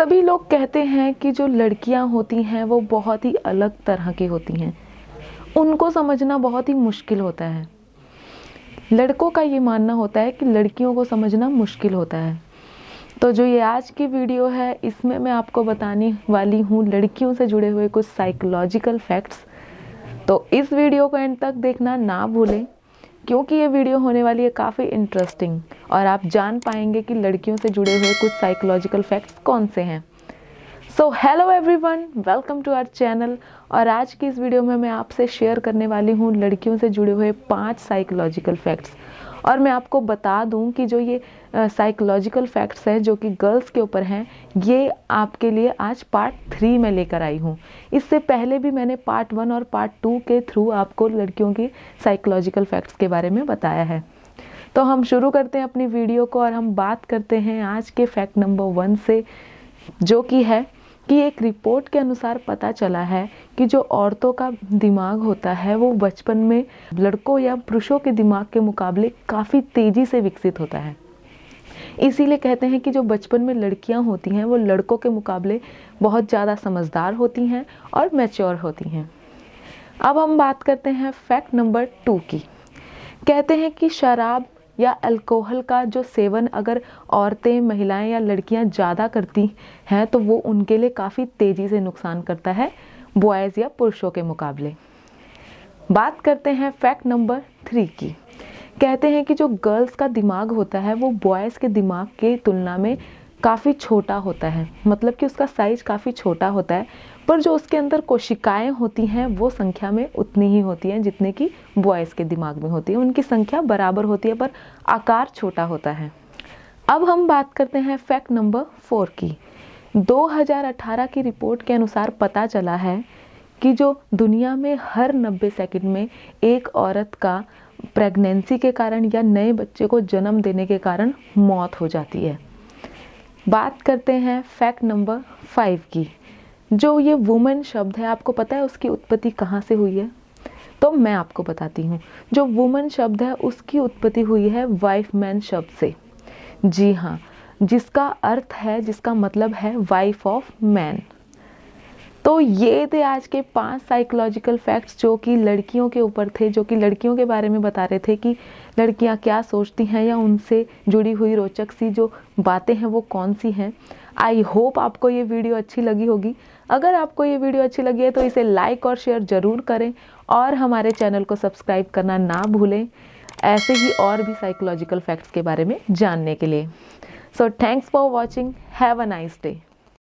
सभी लोग कहते हैं कि जो लड़कियाँ होती हैं, वो बहुत ही अलग तरह की होती हैं। उनको समझना बहुत ही मुश्किल होता है। लड़कों का ये मानना होता है कि लड़कियों को समझना मुश्किल होता है। तो जो ये आज की वीडियो है, इसमें मैं आपको बताने वाली हूँ लड़कियों से जुड़े हुए कुछ साइकोलॉजिकल फैक्ट्स तो इस वीडियो को एंड तक देखना ना भूलें। क्योंकि ये वीडियो होने वाली है काफ़ी इंटरेस्टिंग और आप जान पाएँगे कि लड़कियों से जुड़े हुए कुछ साइकोलॉजिकल फैक्ट्स कौन से हैं। So hello everyone welcome to our channel और आज की इस वीडियो में मैं आपसे शेयर करने वाली हूँ लड़कियों से जुड़े हुए पाँच साइकोलॉजिकल फैक्ट्स और मैं आपको बता दूँ कि जो ये साइकोलॉजिकल फैक्ट्स हैं, जो कि गर्ल्स के ऊपर हैं, ये आपके लिए आज पार्ट थ्री में लेकर आई हूँ। इससे पहले भी मैंने पार्ट वन और पार्ट टू के थ्रू आपको लड़कियों की साइकोलॉजिकल फैक्ट्स के बारे में बताया है। तो हम शुरू करते हैं अपनी वीडियो को और हम बात करते हैं आज के फैक्ट नंबर वन से, जो कि है कि एक रिपोर्ट के अनुसार पता चला है कि जो औरतों का दिमाग होता है, वो बचपन में लड़कों या पुरुषों के दिमाग के मुकाबले काफ़ी तेज़ी से विकसित होता है। इसीलिए कहते हैं कि जो बचपन में लड़कियाँ होती हैं, वो लड़कों के मुकाबले बहुत ज़्यादा समझदार होती हैं और मैच्योर होती हैं। अब हम बात करते हैं फैक्ट नंबर टू की। कहते हैं कि शराब या अल्कोहल का जो सेवन अगर औरतें, महिलाएँ या लड़कियाँ ज़्यादा करती हैं तो वो उनके लिए काफ़ी तेज़ी से नुकसान करता है बॉयज़ या पुरुषों के मुकाबले। बात करते हैं फैक्ट नंबर थ्री की। कहते हैं कि जो गर्ल्स का दिमाग होता है, वो बॉयज़ के दिमाग की तुलना में काफ़ी छोटा होता है। मतलब कि उसका साइज़ काफ़ी छोटा होता है, पर जो उसके अंदर कोशिकाएँ होती हैं, वो संख्या में उतनी ही होती हैं जितने की बॉयज़ के दिमाग में होती है। उनकी संख्या बराबर होती है, पर आकार छोटा होता है। अब हम बात करते हैं फैक्ट नंबर फोर की। 2018 की रिपोर्ट के अनुसार पता चला है कि जो दुनिया में हर 90 सेकंड में एक औरत का प्रेगनेंसी के कारण या नए बच्चे को जन्म देने के कारण मौत हो जाती है। बात करते हैं फैक्ट नंबर फाइव की। जो ये वुमेन शब्द है, आपको पता है उसकी उत्पत्ति कहाँ से हुई है? तो मैं आपको बताती हूँ। जो वुमेन शब्द है, उसकी उत्पत्ति हुई है वाइफ मैन शब्द से। जी हाँ जिसका अर्थ है, जिसका मतलब है वाइफ ऑफ़ मैन तो ये थे आज के पाँच साइकोलॉजिकल फैक्ट्स जो कि लड़कियों के ऊपर थे, जो कि लड़कियों के बारे में बता रहे थे कि लड़कियाँ क्या सोचती हैं या उनसे जुड़ी हुई रोचक सी जो बातें हैं वो कौन सी हैं। आई होप आपको ये वीडियो अच्छी लगी होगी। अगर आपको ये वीडियो अच्छी लगी है तो इसे लाइक और शेयर ज़रूर करें और हमारे चैनल को सब्सक्राइब करना ना भूलें। ऐसे ही और भी साइकोलॉजिकल फैक्ट्स के बारे में जानने के लिए। So thanks for watching have a nice day